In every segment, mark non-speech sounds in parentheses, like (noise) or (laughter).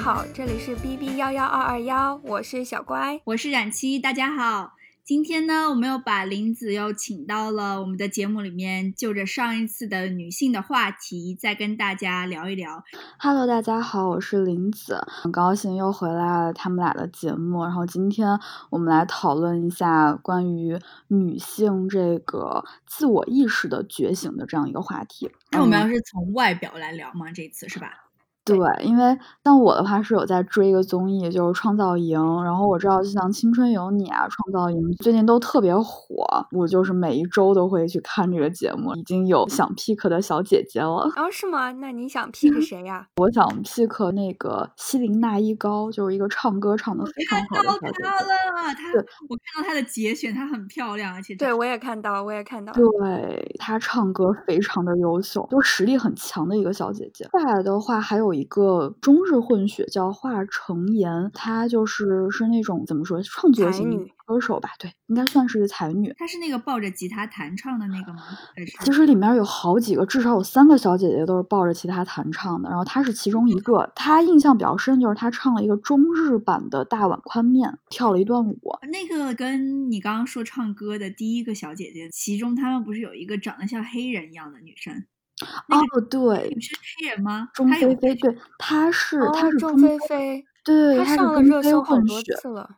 好，这里是 B B 幺幺二二幺，我是小乖，我是冉七，大家好。今天呢，我们又把林子又请到了我们的节目里面，就着上一次的女性的话题，再跟大家聊一聊。Hello，大家好，我是林子，很高兴又回来了他们俩的节目。然后今天我们来讨论一下关于女性这个自我意识的觉醒的这样一个话题。那我们要是从外表来聊吗？这次是吧？对，因为像我的话是有在追一个综艺，就是《创造营》，然后我知道就像《青春有你》啊，《创造营》最近都特别火，我就是每一周都会去看这个节目，已经有想 pick 的小姐姐了。哦，是吗？那你想 pick 谁呀？我想 pick 那个西林娜依高，就是一个唱歌唱的非常好的小姐姐。看到了，她，我看到她的节选，她很漂亮，而且对我也看到，我也看到，对她唱歌非常的优秀，就实力很强的一个小姐姐。再来的话，还有一。一个中日混血叫华成妍，她就是是那种怎么说创作型歌手吧？对，应该算是才女。她是那个抱着吉他弹唱的那个吗？其实里面有好几个，至少有三个小姐姐都是抱着吉他弹唱的。然后她是其中一个。她印象比较深就是她唱了一个中日版的大碗宽面，跳了一段舞。那个跟你刚刚说唱歌的第一个小姐姐，其中她们不是有一个长得像黑人一样的女生？哦，对，你是黑人吗？钟菲菲，对，她是，她是钟菲菲，对，她是钟菲混血。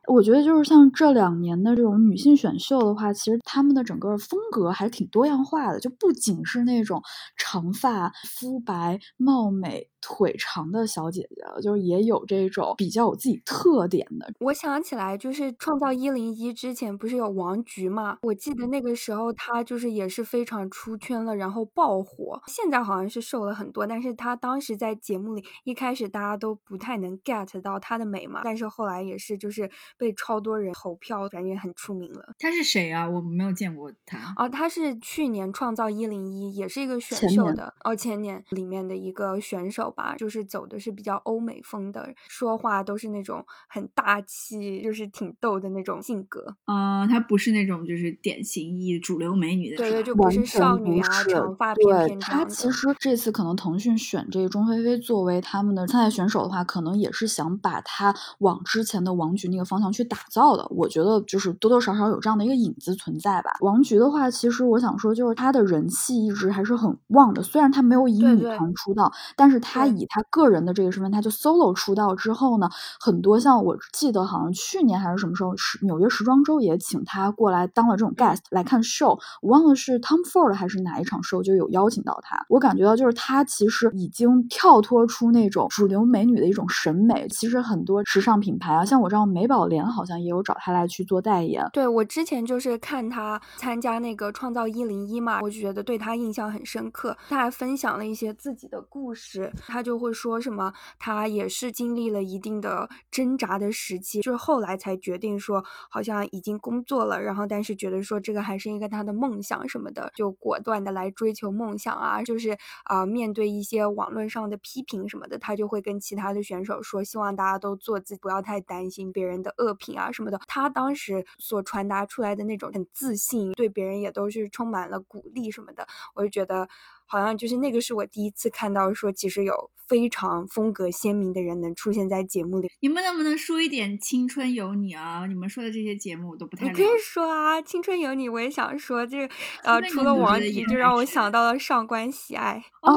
我觉得就是像这两年的这种女性选秀的话，其实她们的整个风格还是挺多样化的，就不仅是那种长发、肤白、貌美。腿长的小姐姐，就是也有这种比较有自己特点的。我想起来，就是创造一零一之前不是有王菊嘛？我记得那个时候她就是也是非常出圈了，然后爆火。现在好像是瘦了很多，但是她当时在节目里一开始大家都不太能 get 到她的美嘛。但是后来也是就是被超多人投票，感觉很出名了。她是谁啊？我没有见过她。哦，她是去年创造一零一也是一个选秀的哦，前年里面的一个选手。吧，就是走的是比较欧美风的，说话都是那种很大气，就是挺逗的那种性格。嗯，她不是那种就是典型意义主流美女的，对对，就不是少女啊，长发翩翩。她其实这次可能腾讯选这个钟菲菲作为他们的参赛选手的话，可能也是想把她往之前的王菊那个方向去打造的。我觉得就是多多少少有这样的一个影子存在吧。王菊的话，其实我想说，就是她的人气一直还是很旺的，虽然她没有以女团出道，但是她。他以他个人的这个身份，他就 solo 出道之后呢，很多像我记得好像去年还是什么时候，时纽约时装周也请他过来当了这种 guest 来看 show，我忘了是 Tom Ford 还是哪一场 show 就有邀请到他。我感觉到就是他其实已经跳脱出那种主流美女的一种审美。其实很多时尚品牌啊，像我知道美宝莲好像也有找他来去做代言。对我之前就是看他参加那个创造一零一嘛，我就觉得对他印象很深刻。他还分享了一些自己的故事。他就会说什么，他也是经历了一定的挣扎的时期，就是后来才决定说，好像已经工作了，然后但是觉得说这个还是一个他的梦想什么的，就果断的来追求梦想啊，就是啊，面对一些网络上的批评什么的，他就会跟其他的选手说，希望大家都做自己，不要太担心别人的恶评啊什么的。他当时所传达出来的那种很自信，对别人也都是充满了鼓励什么的，我就觉得。好像就是那个是我第一次看到说，其实有非常风格鲜明的人能出现在节目里。你们能不能说一点《青春有你》啊？你们说的这些节目我都不太。我可以说啊，《青春有你》我也想说，就是呃，除了王迪，就让我想到了上官喜爱。哦，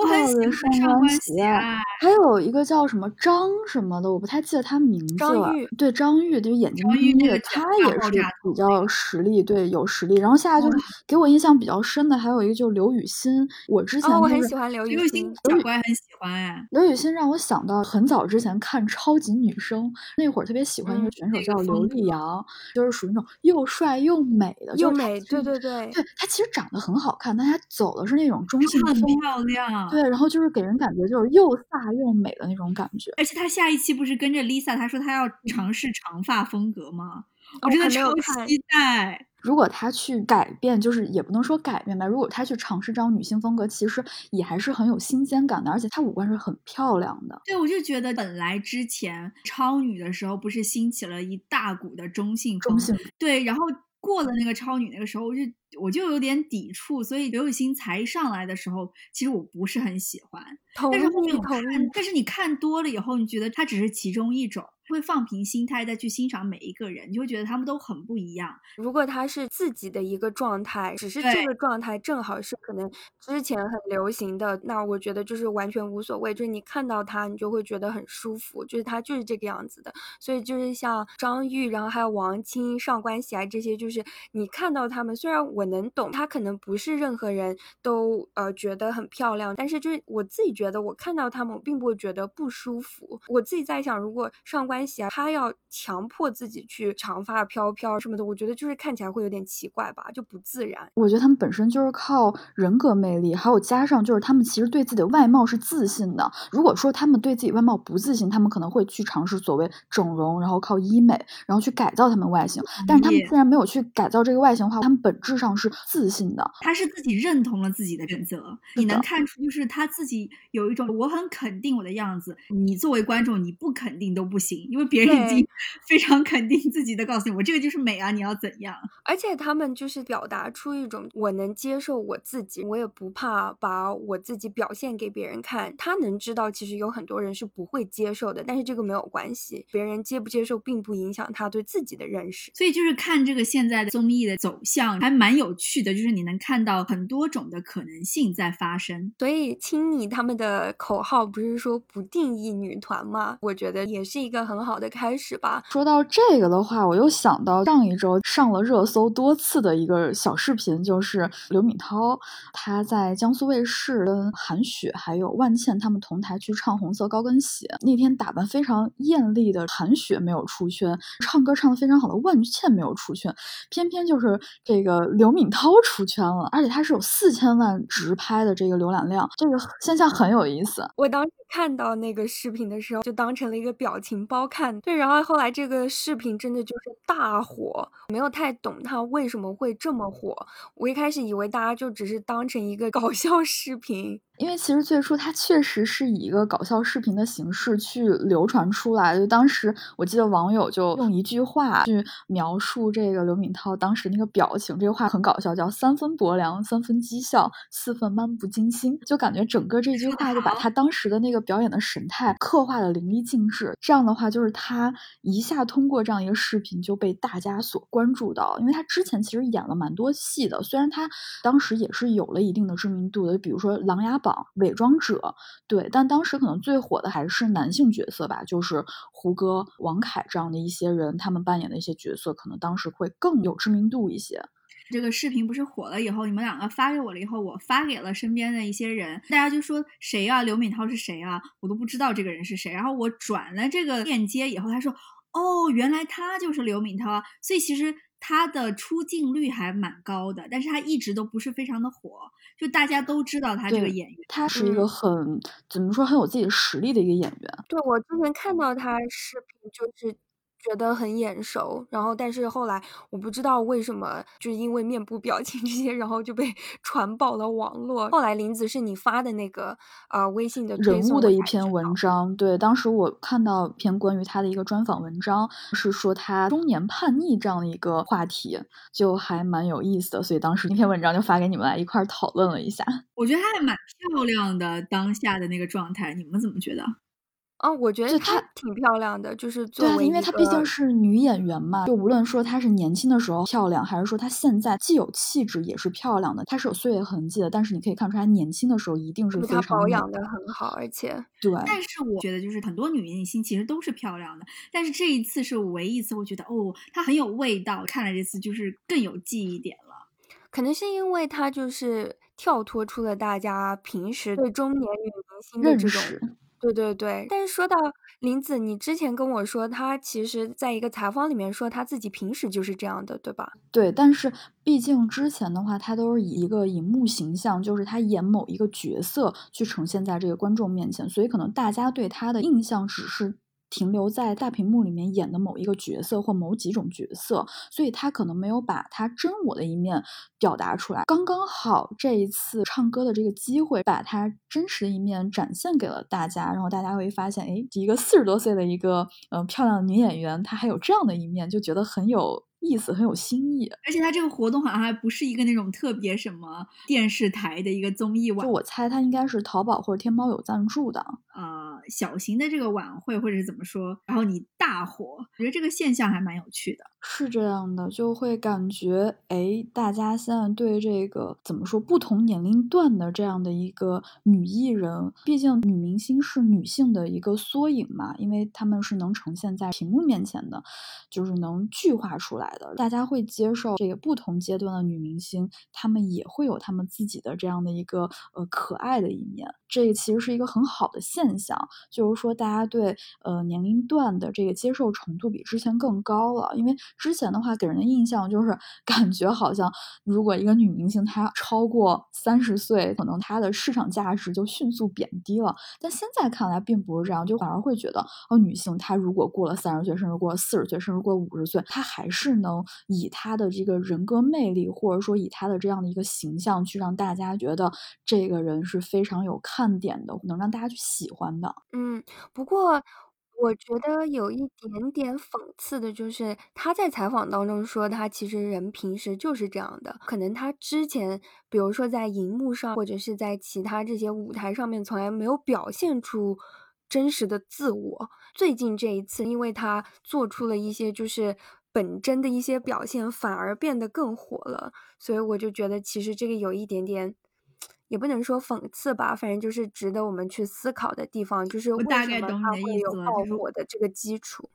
上官喜爱。还有一个叫什么张什么的，我不太记得他名字了。张玉。对，张玉就是眼睛眯眯的，他也是比较实力，对，有实力。然后下来就是给我印象比较深的，还有一个就是刘雨欣，我之前。哦，我很喜欢刘雨欣，小乖很喜欢哎。刘雨欣让我想到很早之前看超级女声那会儿，特别喜欢一个选手叫刘力扬，就是属于那种又帅又美的，又美，对对对，对她其实长得很好看，但她走的是那种中性风，漂亮。对，然后就是给人感觉就是又飒又美的那种感觉。而且她下一期不是跟着 Lisa，她说她要尝试长发风格吗？我真的超期待。如果他去改变，就是也不能说改变吧。如果他去尝试这种女性风格，其实也还是很有新鲜感的，而且她五官是很漂亮的。对，我就觉得本来之前超女的时候，不是兴起了一大股的中性中性对，然后。过了那个超女那个时候，我就我就有点抵触，所以刘雨欣才上来的时候，其实我不是很喜欢。但是后面我看，但是你看多了以后，你觉得她只是其中一种。会放平心态再去欣赏每一个人，你就会觉得他们都很不一样。如果他是自己的一个状态，只是这个状态正好是可能之前很流行的，那我觉得就是完全无所谓。就是你看到他，你就会觉得很舒服，就是他就是这个样子的。所以就是像张玉，然后还有王青、上官喜爱这些，就是你看到他们，虽然我能懂，他可能不是任何人都呃觉得很漂亮，但是就是我自己觉得，我看到他们，我并不会觉得不舒服。我自己在想，如果上官关系啊，他要强迫自己去长发飘飘什么的，我觉得就是看起来会有点奇怪吧，就不自然。我觉得他们本身就是靠人格魅力，还有加上就是他们其实对自己的外貌是自信的。如果说他们对自己外貌不自信，他们可能会去尝试所谓整容，然后靠医美，然后去改造他们外形。但是他们既然没有去改造这个外形的话，他们本质上是自信的。他是自己认同了自己的准则，你能看出就是他自己有一种我很肯定我的样子。你作为观众，你不肯定都不行。因为别人已经 (laughs) 非常肯定自己的告诉你，我这个就是美啊，你要怎样？而且他们就是表达出一种我能接受我自己，我也不怕把我自己表现给别人看。他能知道，其实有很多人是不会接受的，但是这个没有关系，别人接不接受并不影响他对自己的认识。所以就是看这个现在的综艺的走向还蛮有趣的，就是你能看到很多种的可能性在发生。所以青你他们的口号不是说不定义女团吗？我觉得也是一个很。很好的开始吧。说到这个的话，我又想到上一周上了热搜多次的一个小视频，就是刘敏涛她在江苏卫视跟韩雪还有万茜他们同台去唱《红色高跟鞋》。那天打扮非常艳丽的韩雪没有出圈，唱歌唱得非常好的万茜没有出圈，偏偏就是这个刘敏涛出圈了，而且她是有四千万直拍的这个浏览量，这个现象很有意思。我当时看到那个视频的时候，就当成了一个表情包。看对，然后后来这个视频真的就是大火，没有太懂它为什么会这么火。我一开始以为大家就只是当成一个搞笑视频。因为其实最初它确实是以一个搞笑视频的形式去流传出来，就当时我记得网友就用一句话去描述这个刘敏涛当时那个表情，这个话很搞笑，叫三分薄凉，三分讥笑，四分漫不经心，就感觉整个这句话就把他当时的那个表演的神态刻画的淋漓尽致。这样的话，就是他一下通过这样一个视频就被大家所关注到，因为他之前其实演了蛮多戏的，虽然他当时也是有了一定的知名度的，比如说《琅琊》。伪装者，对，但当时可能最火的还是男性角色吧，就是胡歌、王凯这样的一些人，他们扮演的一些角色，可能当时会更有知名度一些。这个视频不是火了以后，你们两个发给我了以后，我发给了身边的一些人，大家就说谁啊？刘敏涛是谁啊？我都不知道这个人是谁。然后我转了这个链接以后，他说哦，原来他就是刘敏涛。所以其实。他的出镜率还蛮高的，但是他一直都不是非常的火，就大家都知道他这个演员，他是一个很怎么说很有自己的实力的一个演员。对我之前看到他视频就是。觉得很眼熟，然后但是后来我不知道为什么，就是因为面部表情这些，然后就被 (laughs) 传爆了网络。后来林子是你发的那个呃微信的人物的一篇文章，对，当时我看到一篇关于他的一个专访文章，是说他中年叛逆这样的一个话题，就还蛮有意思的，所以当时那篇文章就发给你们来一块讨论了一下。我觉得他还蛮漂亮的，当下的那个状态，你们怎么觉得？哦，我觉得她挺漂亮的，就是作为因为她毕竟是女演员嘛，就无论说她是年轻的时候漂亮，还是说她现在既有气质也是漂亮的，她是有岁月痕迹的，但是你可以看出她年轻的时候一定是非常保养的很好，而且对。但是我觉得就是很多女明星其实都是漂亮的，但是这一次是唯一一次，我觉得哦，她很有味道，看了这次就是更有记忆点了。可能是因为她就是跳脱出了大家平时对中年女明星的这种。对对对，但是说到林子，你之前跟我说，他其实在一个采访里面说他自己平时就是这样的，对吧？对，但是毕竟之前的话，他都是以一个荧幕形象，就是他演某一个角色去呈现在这个观众面前，所以可能大家对他的印象只是。停留在大屏幕里面演的某一个角色或某几种角色，所以他可能没有把他真我的一面表达出来。刚刚好这一次唱歌的这个机会，把他真实的一面展现给了大家，然后大家会发现，哎，一个四十多岁的一个呃漂亮的女演员，她还有这样的一面，就觉得很有。意思，很有新意。而且他这个活动好像还不是一个那种特别什么电视台的一个综艺晚，就我猜他应该是淘宝或者天猫有赞助的。呃，小型的这个晚会或者是怎么说，然后你大火，我觉得这个现象还蛮有趣的。是这样的，就会感觉，哎，大家现在对这个怎么说，不同年龄段的这样的一个女艺人，毕竟女明星是女性的一个缩影嘛，因为她们是能呈现在屏幕面前的，就是能具化出来的。大家会接受这个不同阶段的女明星，她们也会有她们自己的这样的一个呃可爱的一面。这个其实是一个很好的现象，就是说大家对呃年龄段的这个接受程度比之前更高了，因为。之前的话给人的印象就是 (laughs) 感觉好像，如果一个女明星她超过三十岁，可能她的市场价值就迅速贬低了。但现在看来并不是这样，就反而会觉得，哦，女性她如果过了三十岁，甚至过了四十岁，甚至过五十岁，她还是能以她的这个人格魅力，或者说以她的这样的一个形象，去让大家觉得这个人是非常有看点的，能让大家去喜欢的。嗯，不过。我觉得有一点点讽刺的，就是他在采访当中说，他其实人平时就是这样的。可能他之前，比如说在荧幕上，或者是在其他这些舞台上面，从来没有表现出真实的自我。最近这一次，因为他做出了一些就是本真的一些表现，反而变得更火了。所以我就觉得，其实这个有一点点。也不能说讽刺吧，反正就是值得我们去思考的地方，就是为什么它会有爆火的这个基础。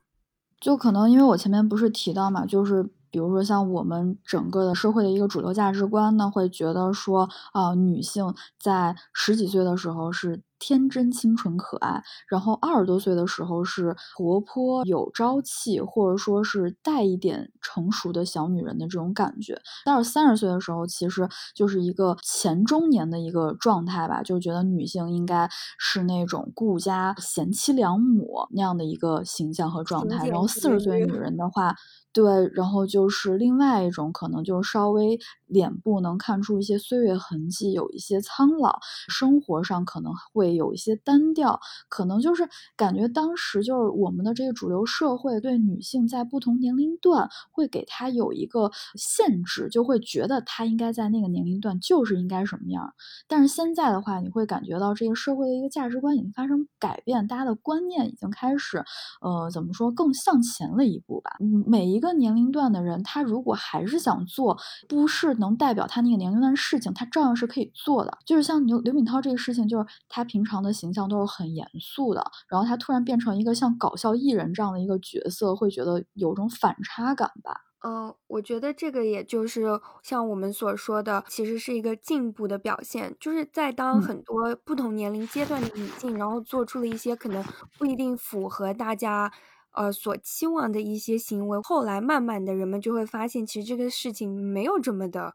就可能因为我前面不是提到嘛，就是比如说像我们整个的社会的一个主流价值观呢，会觉得说啊，女性在十几岁的时候是。天真、清纯、可爱，然后二十多岁的时候是活泼、有朝气，或者说是带一点成熟的小女人的这种感觉。但是三十岁的时候，其实就是一个前中年的一个状态吧，就觉得女性应该是那种顾家、贤妻良母那样的一个形象和状态。然后四十岁女人的话。对，然后就就是另外一种可能，就是稍微脸部能看出一些岁月痕迹，有一些苍老，生活上可能会有一些单调，可能就是感觉当时就是我们的这个主流社会对女性在不同年龄段会给她有一个限制，就会觉得她应该在那个年龄段就是应该什么样。但是现在的话，你会感觉到这个社会的一个价值观已经发生改变，大家的观念已经开始，呃，怎么说更向前了一步吧？每。一个年龄段的人，他如果还是想做，不是能代表他那个年龄段的事情，他照样是可以做的。就是像刘刘敏涛这个事情，就是他平常的形象都是很严肃的，然后他突然变成一个像搞笑艺人这样的一个角色，会觉得有种反差感吧。嗯，我觉得这个也就是像我们所说的，其实是一个进步的表现，就是在当很多不同年龄阶段的女性，然后做出了一些可能不一定符合大家。呃，所期望的一些行为，后来慢慢的人们就会发现，其实这个事情没有这么的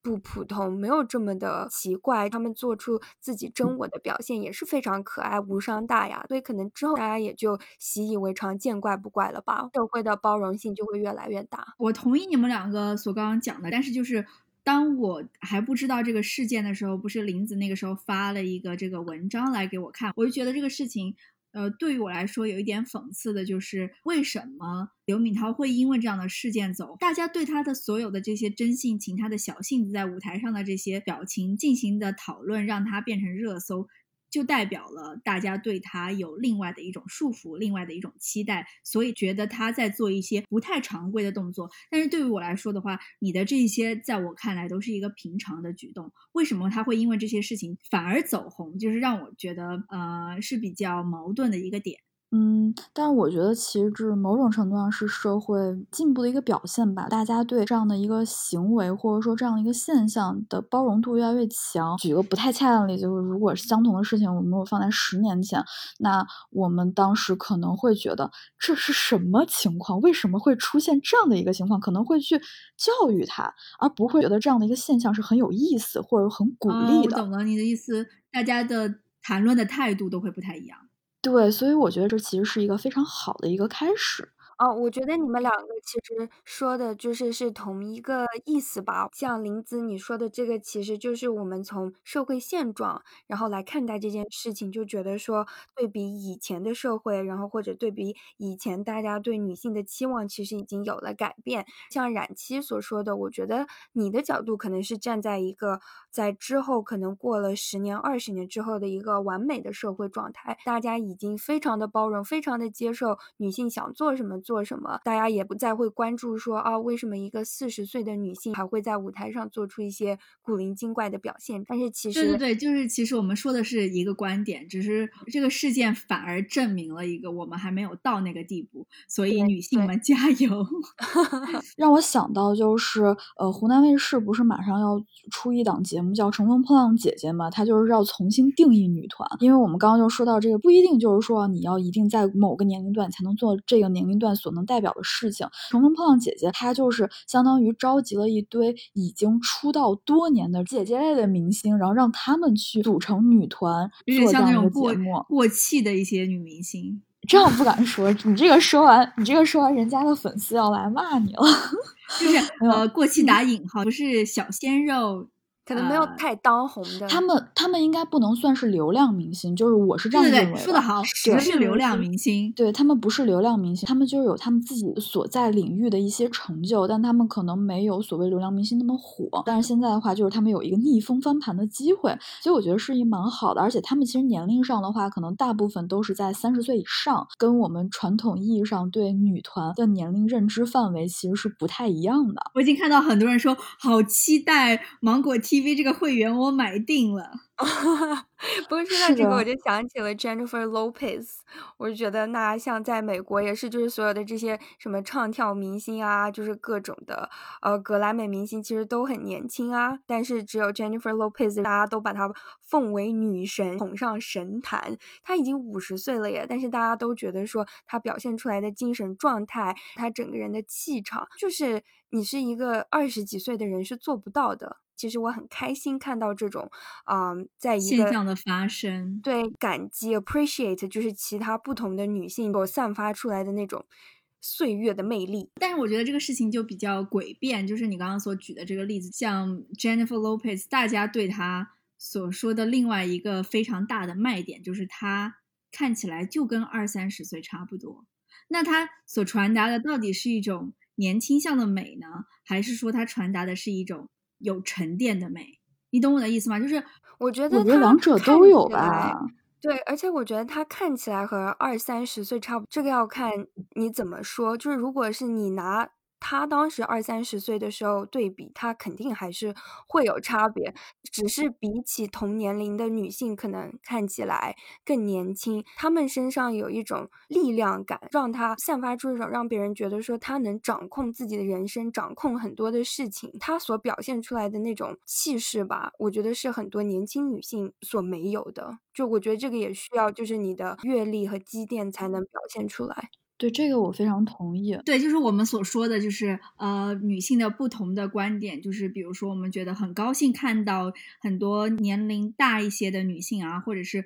不普通，没有这么的奇怪。他们做出自己真我的表现也是非常可爱、无伤大雅，所以可能之后大家也就习以为常、见怪不怪了吧。社会的包容性就会越来越大。我同意你们两个所刚刚讲的，但是就是当我还不知道这个事件的时候，不是林子那个时候发了一个这个文章来给我看，我就觉得这个事情。呃，对于我来说，有一点讽刺的就是，为什么刘敏涛会因为这样的事件走？大家对她的所有的这些真性情、她的小性子，在舞台上的这些表情进行的讨论，让她变成热搜。就代表了大家对他有另外的一种束缚，另外的一种期待，所以觉得他在做一些不太常规的动作。但是对于我来说的话，你的这些在我看来都是一个平常的举动。为什么他会因为这些事情反而走红？就是让我觉得呃是比较矛盾的一个点。嗯，但是我觉得其实这某种程度上是社会进步的一个表现吧。大家对这样的一个行为或者说这样的一个现象的包容度越来越强。举个不太恰当的例子，就是如果是相同的事情，我们如果放在十年前，那我们当时可能会觉得这是什么情况？为什么会出现这样的一个情况？可能会去教育他，而不会觉得这样的一个现象是很有意思或者很鼓励的。我懂了你的意思，大家的谈论的态度都会不太一样。对，所以我觉得这其实是一个非常好的一个开始。哦，我觉得你们两个其实说的就是是同一个意思吧。像林子你说的这个，其实就是我们从社会现状，然后来看待这件事情，就觉得说对比以前的社会，然后或者对比以前大家对女性的期望，其实已经有了改变。像冉七所说的，我觉得你的角度可能是站在一个在之后可能过了十年、二十年之后的一个完美的社会状态，大家已经非常的包容，非常的接受女性想做什么做。做什么，大家也不再会关注说啊，为什么一个四十岁的女性还会在舞台上做出一些古灵精怪的表现？但是其实，对对对，就是其实我们说的是一个观点，只是这个事件反而证明了一个我们还没有到那个地步，所以女性们加油。(laughs) 让我想到就是，呃，湖南卫视不是马上要出一档节目叫《乘风破浪姐姐》嘛？它就是要重新定义女团，因为我们刚刚就说到这个，不一定就是说你要一定在某个年龄段才能做这个年龄段。所能代表的事情，《乘风破浪姐姐》她就是相当于召集了一堆已经出道多年的姐姐类的明星，然后让他们去组成女团，做这样的节目。过气的一些女明星，这样不敢说。(laughs) 你这个说完，你这个说完，人家的粉丝要来骂你了。就是 (laughs) 呃，过气打引号，不是小鲜肉。可能没有太当红的，他们他们应该不能算是流量明星，就是我是这样认为。说的好，不是流量明星，对他们不是流量明星，他们就是有他们自己所在领域的一些成就，但他们可能没有所谓流量明星那么火。但是现在的话，就是他们有一个逆风翻盘的机会，所以我觉得是一蛮好的。而且他们其实年龄上的话，可能大部分都是在三十岁以上，跟我们传统意义上对女团的年龄认知范围其实是不太一样的。我已经看到很多人说好期待芒果 TV 这个会员，我买定了。(laughs) 不过说到这个，我就想起了 Jennifer Lopez，我就觉得那像在美国也是，就是所有的这些什么唱跳明星啊，就是各种的呃格莱美明星，其实都很年轻啊。但是只有 Jennifer Lopez，大家都把她奉为女神，捧上神坛。她已经五十岁了耶，但是大家都觉得说她表现出来的精神状态，她整个人的气场，就是你是一个二十几岁的人是做不到的。其实我很开心看到这种，啊，在一个现象的发生，对感激 appreciate 就是其他不同的女性所散发出来的那种岁月的魅力。但是我觉得这个事情就比较诡辩，就是你刚刚所举的这个例子，像 Jennifer Lopez，大家对她所说的另外一个非常大的卖点，就是她看起来就跟二三十岁差不多。那她所传达的到底是一种年轻向的美呢，还是说她传达的是一种？有沉淀的美，你懂我的意思吗？就是我觉得，我觉得两者都有吧。对，而且我觉得他看起来和二三十岁差不，这个要看你怎么说。就是如果是你拿。他当时二三十岁的时候对比，他肯定还是会有差别，只是比起同年龄的女性，可能看起来更年轻。她们身上有一种力量感，让她散发出一种让别人觉得说她能掌控自己的人生，掌控很多的事情。她所表现出来的那种气势吧，我觉得是很多年轻女性所没有的。就我觉得这个也需要，就是你的阅历和积淀才能表现出来。对这个我非常同意。对，就是我们所说的就是呃，女性的不同的观点，就是比如说，我们觉得很高兴看到很多年龄大一些的女性啊，或者是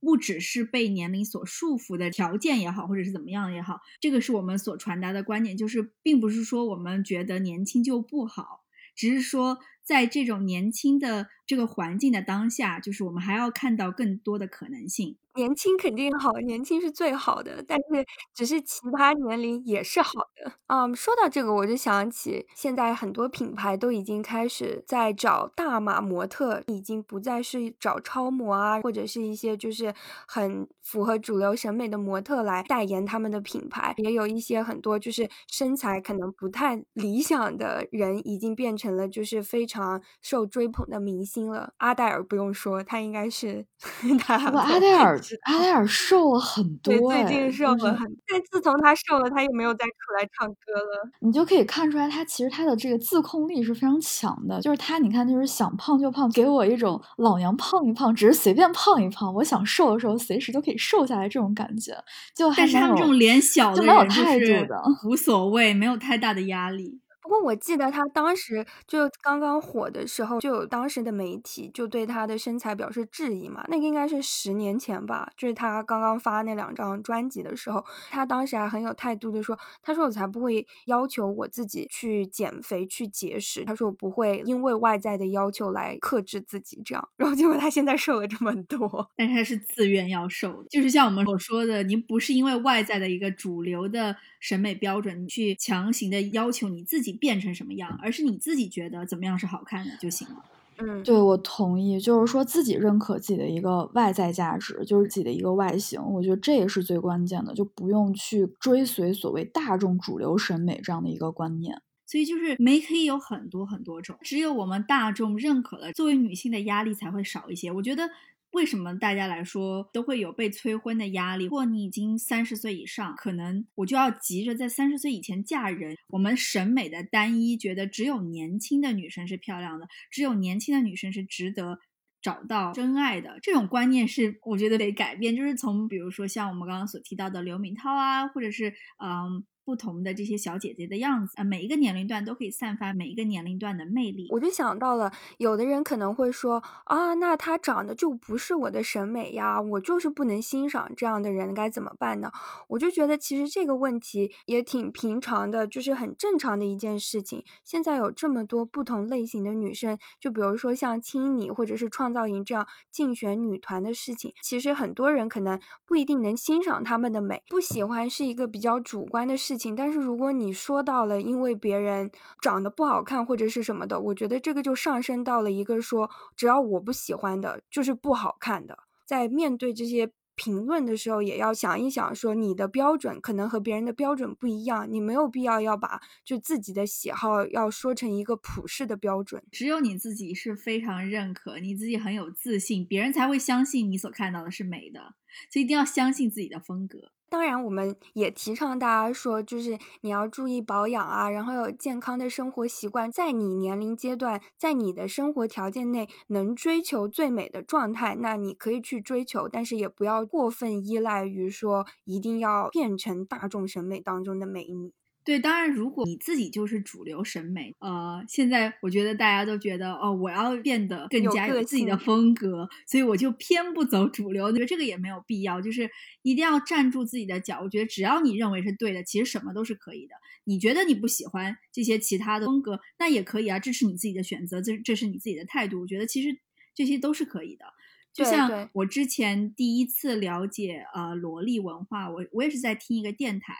不只是被年龄所束缚的条件也好，或者是怎么样也好，这个是我们所传达的观点，就是并不是说我们觉得年轻就不好，只是说在这种年轻的这个环境的当下，就是我们还要看到更多的可能性。年轻肯定好，年轻是最好的，但是只是其他年龄也是好的。嗯，说到这个，我就想起现在很多品牌都已经开始在找大码模特，已经不再是找超模啊，或者是一些就是很符合主流审美的模特来代言他们的品牌。也有一些很多就是身材可能不太理想的人，已经变成了就是非常受追捧的明星了。阿黛尔不用说，他应该是 (laughs) 他。阿黛尔。阿黛尔瘦了很多，最近瘦了很。但自从他瘦了，他又没有再出来唱歌了。你就可以看出来，他其实他的这个自控力是非常强的。就是他，你看，就是想胖就胖，给我一种老娘胖一胖，只是随便胖一胖，我想瘦的时候随时都可以瘦下来这种感觉。就但是他们这种脸小的人，就没有态度的，无所谓，没有太大的压力。我记得他当时就刚刚火的时候，就有当时的媒体就对他的身材表示质疑嘛。那个应该是十年前吧，就是他刚刚发那两张专辑的时候，他当时还很有态度的说：“他说我才不会要求我自己去减肥去节食，他说我不会因为外在的要求来克制自己这样。(laughs) ”然后结果他现在瘦了这么多，但是他是自愿要瘦的，就是像我们所说的，您不是因为外在的一个主流的审美标准去强行的要求你自己变成什么样，而是你自己觉得怎么样是好看的就行了。嗯，对我同意，就是说自己认可自己的一个外在价值，就是自己的一个外形，我觉得这也是最关键的，就不用去追随所谓大众主流审美这样的一个观念。所以就是美可以有很多很多种，只有我们大众认可了，作为女性的压力才会少一些。我觉得。为什么大家来说都会有被催婚的压力？如果你已经三十岁以上，可能我就要急着在三十岁以前嫁人。我们审美的单一，觉得只有年轻的女生是漂亮的，只有年轻的女生是值得找到真爱的。这种观念是我觉得得改变，就是从比如说像我们刚刚所提到的刘敏涛啊，或者是嗯。不同的这些小姐姐的样子啊，每一个年龄段都可以散发每一个年龄段的魅力。我就想到了，有的人可能会说啊，那她长得就不是我的审美呀，我就是不能欣赏这样的人，该怎么办呢？我就觉得其实这个问题也挺平常的，就是很正常的一件事情。现在有这么多不同类型的女生，就比如说像青你或者是创造营这样竞选女团的事情，其实很多人可能不一定能欣赏她们的美，不喜欢是一个比较主观的事。事情，但是如果你说到了因为别人长得不好看或者是什么的，我觉得这个就上升到了一个说，只要我不喜欢的，就是不好看的。在面对这些评论的时候，也要想一想，说你的标准可能和别人的标准不一样，你没有必要要把就自己的喜好要说成一个普世的标准。只有你自己是非常认可，你自己很有自信，别人才会相信你所看到的是美的。所以一定要相信自己的风格。当然，我们也提倡大家说，就是你要注意保养啊，然后有健康的生活习惯，在你年龄阶段，在你的生活条件内能追求最美的状态，那你可以去追求，但是也不要过分依赖于说一定要变成大众审美当中的美女。对，当然，如果你自己就是主流审美，呃，现在我觉得大家都觉得，哦，我要变得更加有自己的风格，所以我就偏不走主流。我觉得这个也没有必要，就是一定要站住自己的脚。我觉得只要你认为是对的，其实什么都是可以的。你觉得你不喜欢这些其他的风格，那也可以啊，这是你自己的选择，这这是你自己的态度。我觉得其实这些都是可以的。就像我之前第一次了解呃萝莉文化，我我也是在听一个电台。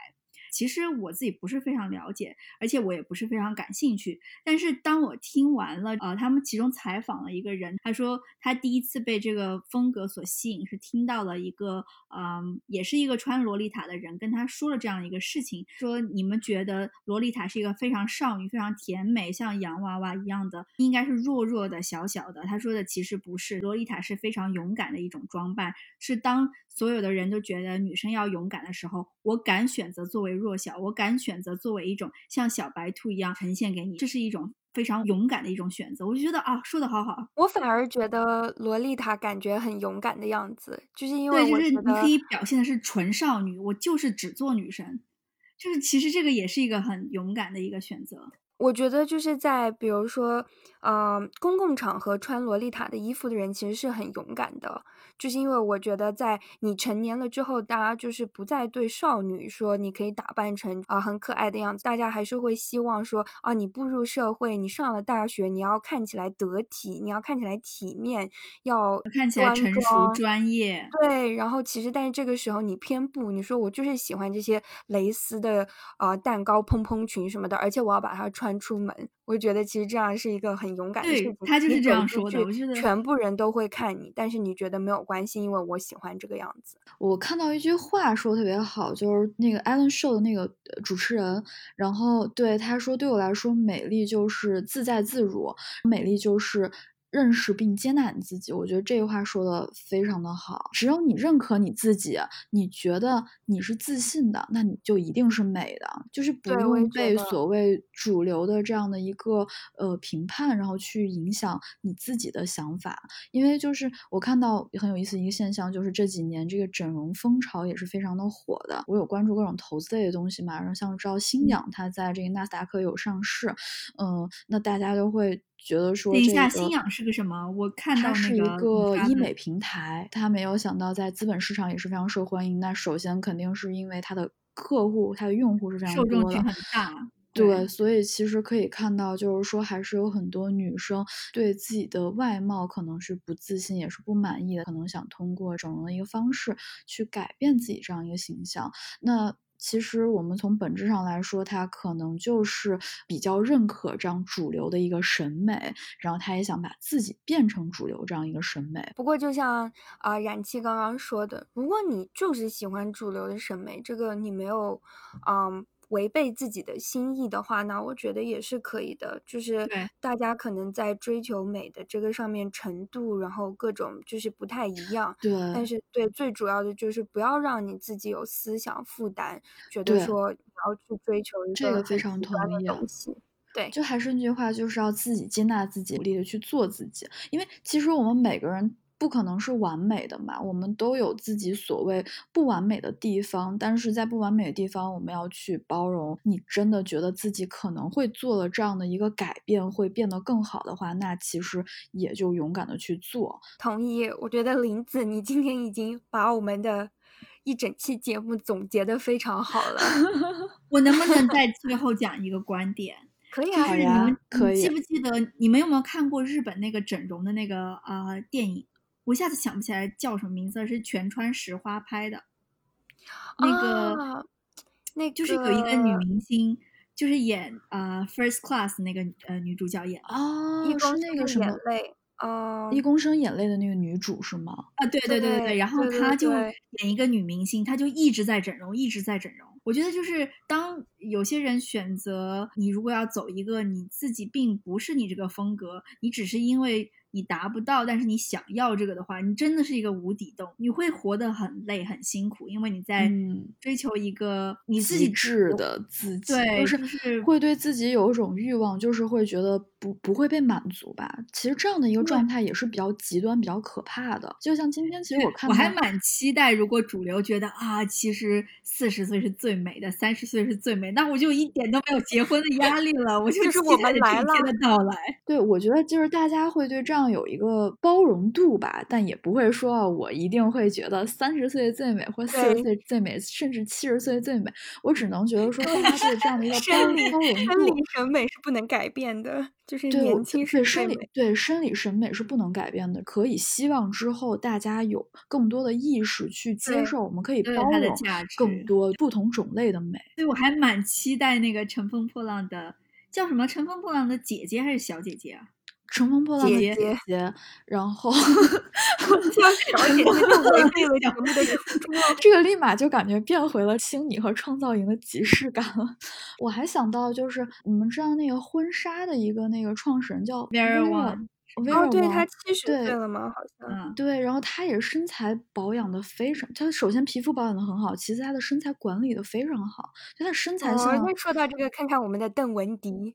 其实我自己不是非常了解，而且我也不是非常感兴趣。但是当我听完了，呃，他们其中采访了一个人，他说他第一次被这个风格所吸引，是听到了一个，嗯，也是一个穿洛丽塔的人跟他说了这样一个事情，说你们觉得洛丽塔是一个非常少女、非常甜美，像洋娃娃一样的，应该是弱弱的、小小的。他说的其实不是，洛丽塔是非常勇敢的一种装扮，是当所有的人都觉得女生要勇敢的时候，我敢选择作为。弱小，我敢选择作为一种像小白兔一样呈现给你，这是一种非常勇敢的一种选择。我就觉得啊，说的好好。我反而觉得洛丽塔感觉很勇敢的样子，就是因为对，就是你可以表现的是纯少女，我就是只做女神，就是其实这个也是一个很勇敢的一个选择。我觉得就是在比如说，呃，公共场合穿洛丽塔的衣服的人其实是很勇敢的。就是因为我觉得，在你成年了之后，大家就是不再对少女说你可以打扮成啊很可爱的样子，大家还是会希望说啊，你步入社会，你上了大学，你要看起来得体，你要看起来体面，要看起来成熟专业。对，然后其实但是这个时候你偏不，你说我就是喜欢这些蕾丝的啊蛋糕蓬蓬裙什么的，而且我要把它穿出门。我觉得其实这样是一个很勇敢的事情。他就是这样说的。我觉得全部人都会看你，但是你觉得没有关心，因为我喜欢这个样子。我看到一句话说特别好，就是那个 Ellen Show 的那个主持人，然后对他说：“对我来说，美丽就是自在自如，美丽就是认识并接纳你自己。我觉得这句话说的非常的好。只有你认可你自己，你觉得你是自信的，那你就一定是美的。就是不用被所谓主流的这样的一个呃评判，然后去影响你自己的想法。因为就是我看到很有意思一个现象，就是这几年这个整容风潮也是非常的火的。我有关注各种投资类的东西嘛，然后像知道新氧它在这个纳斯达克有上市，嗯，那大家都会觉得说，等一下，新氧是个什么？我看到它是一个医美平台，他没有想到在资本市场也是非常受欢迎。那首先肯定是因为它的客户、它的用户是非常多的，受众群很大。对，所以其实可以看到，就是说还是有很多女生对自己的外貌可能是不自信，也是不满意的，可能想通过整容的一个方式去改变自己这样一个形象。那其实我们从本质上来说，他可能就是比较认可这样主流的一个审美，然后他也想把自己变成主流这样一个审美。不过就像啊冉七刚刚说的，如果你就是喜欢主流的审美，这个你没有，嗯。违背自己的心意的话，那我觉得也是可以的。就是大家可能在追求美的这个上面程度，然后各种就是不太一样。对，但是对最主要的就是不要让你自己有思想负担，觉得说你要去追求一个非常同意东西。对，就还是那句话，就是要自己接纳自己，努力的去做自己。因为其实我们每个人。不可能是完美的嘛，我们都有自己所谓不完美的地方，但是在不完美的地方，我们要去包容。你真的觉得自己可能会做了这样的一个改变，会变得更好的话，那其实也就勇敢的去做。同意，我觉得林子，你今天已经把我们的一整期节目总结的非常好了。(laughs) 我能不能在最后讲一个观点？可以啊，就是你们可以记不记得，你们有没有看过日本那个整容的那个呃电影？我一下子想不起来叫什么名字，是全川石花拍的，那个，那就是有一个女明星，就是演呃 First Class 那个呃女主角演啊，是那个什么泪哦，一公升眼泪的那个女主是吗？啊，对对对对对，然后她就演一个女明星，她就一直在整容，一直在整容。我觉得就是当有些人选择你，如果要走一个你自己并不是你这个风格，你只是因为。你达不到，但是你想要这个的话，你真的是一个无底洞，你会活得很累、很辛苦，因为你在追求一个你自己制的自己，对，就是会对自己有一种欲望，就是会觉得不不会被满足吧。其实这样的一个状态也是比较极端、比较可怕的。就像今天，其实我看我还蛮期待，如果主流觉得啊，其实四十岁是最美的，三十岁是最美，那我就一点都没有结婚的压力了，我就期待这一天的到来。(laughs) 对，我觉得就是大家会对这样。有一个包容度吧，但也不会说我一定会觉得三十岁最美，或四十岁最美，甚至七十岁最美。我只能觉得说，大家对这样的一个包容度，生理审美是不能改变的，就是年轻是生理对生理审美是不能改变的。可以希望之后大家有更多的意识去接受，我们可以包容更多不同种类的美。对，我还蛮期待那个乘风破浪的叫什么？乘风破浪的姐姐还是小姐姐啊？乘风破浪的姐姐，然后叫小姐姐就违背了节目的，这个立马就感觉变回了星你和创造营的即视感了。我还想到就是你们知道那个婚纱的一个那个创始人叫 Vera Wang，哦，对他七十岁了吗？好像，对，然后他也身材保养的非常，他首先皮肤保养的很好，其次他的身材管理的非常好，他的身材像。那说到这个，看看我们的邓文迪。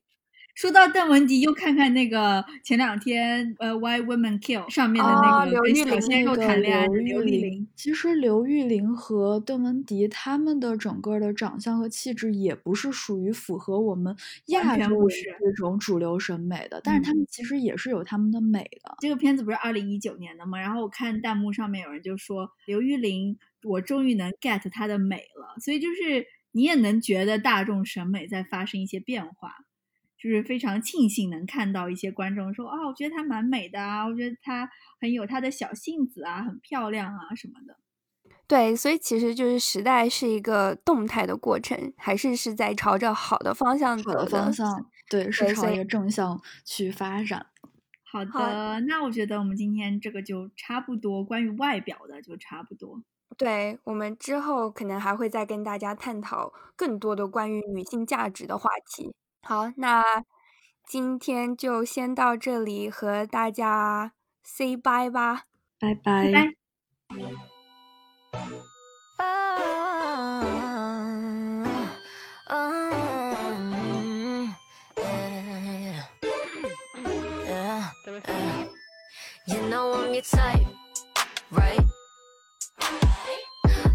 说到邓文迪，又看看那个前两天呃，Why Women Kill 上面的那个跟小鲜肉谈恋爱的刘玉玲。其实刘玉玲和邓文迪他们的整个的长相和气质也不是属于符合我们亚洲这种主流审美的，但是他们其实也是有他们的美的。这个片子不是二零一九年的吗？然后我看弹幕上面有人就说刘玉玲，我终于能 get 她的美了。所以就是你也能觉得大众审美在发生一些变化。就是非常庆幸能看到一些观众说啊，我觉得她蛮美的啊，我觉得她很有她的小性子啊，很漂亮啊什么的。对，所以其实就是时代是一个动态的过程，还是是在朝着好的方向走的方向。对，是朝一个正向去发展。好的，那我觉得我们今天这个就差不多，关于外表的就差不多。对我们之后可能还会再跟大家探讨更多的关于女性价值的话题。好，那今天就先到这里，和大家 say bye 吧，拜拜。拜。You know I'm your type, right?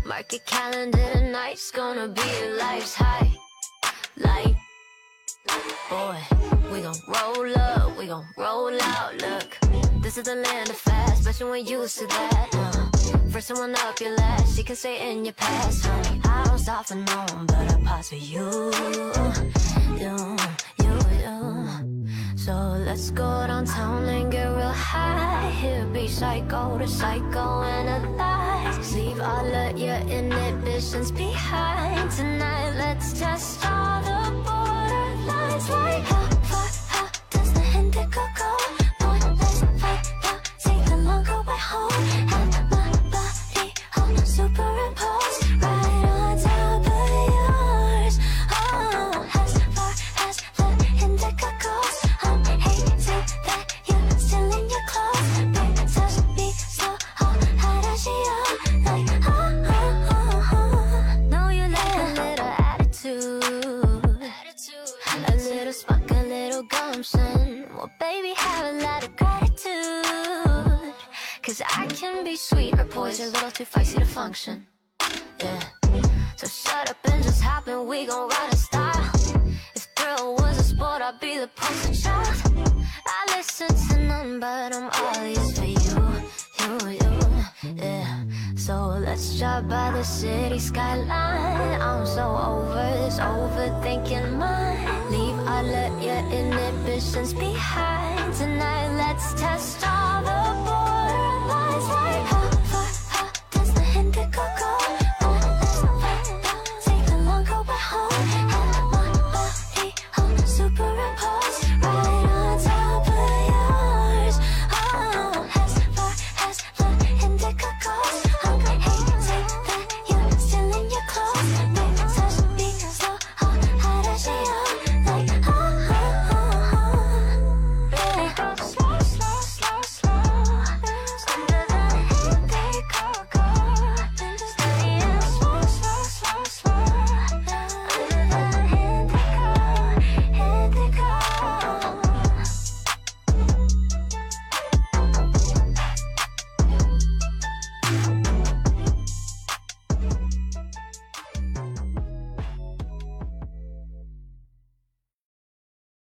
Mark your calendar tonight's gonna be your life's high. Like, boy, we gon' roll up, we gon' roll out. Look, this is the land of fast, but you ain't used to that. Uh, first someone up your last, you can stay in your past, honey. I don't stop for no one, but I pass for you, you, you, you. So let's go downtown and get real high. Here be psycho to psycho analyze. Leave all of your inhibitions behind. Tonight, let's test all the borderlines. That's why. inhibitions behind tonight. Let's test all the borderlines.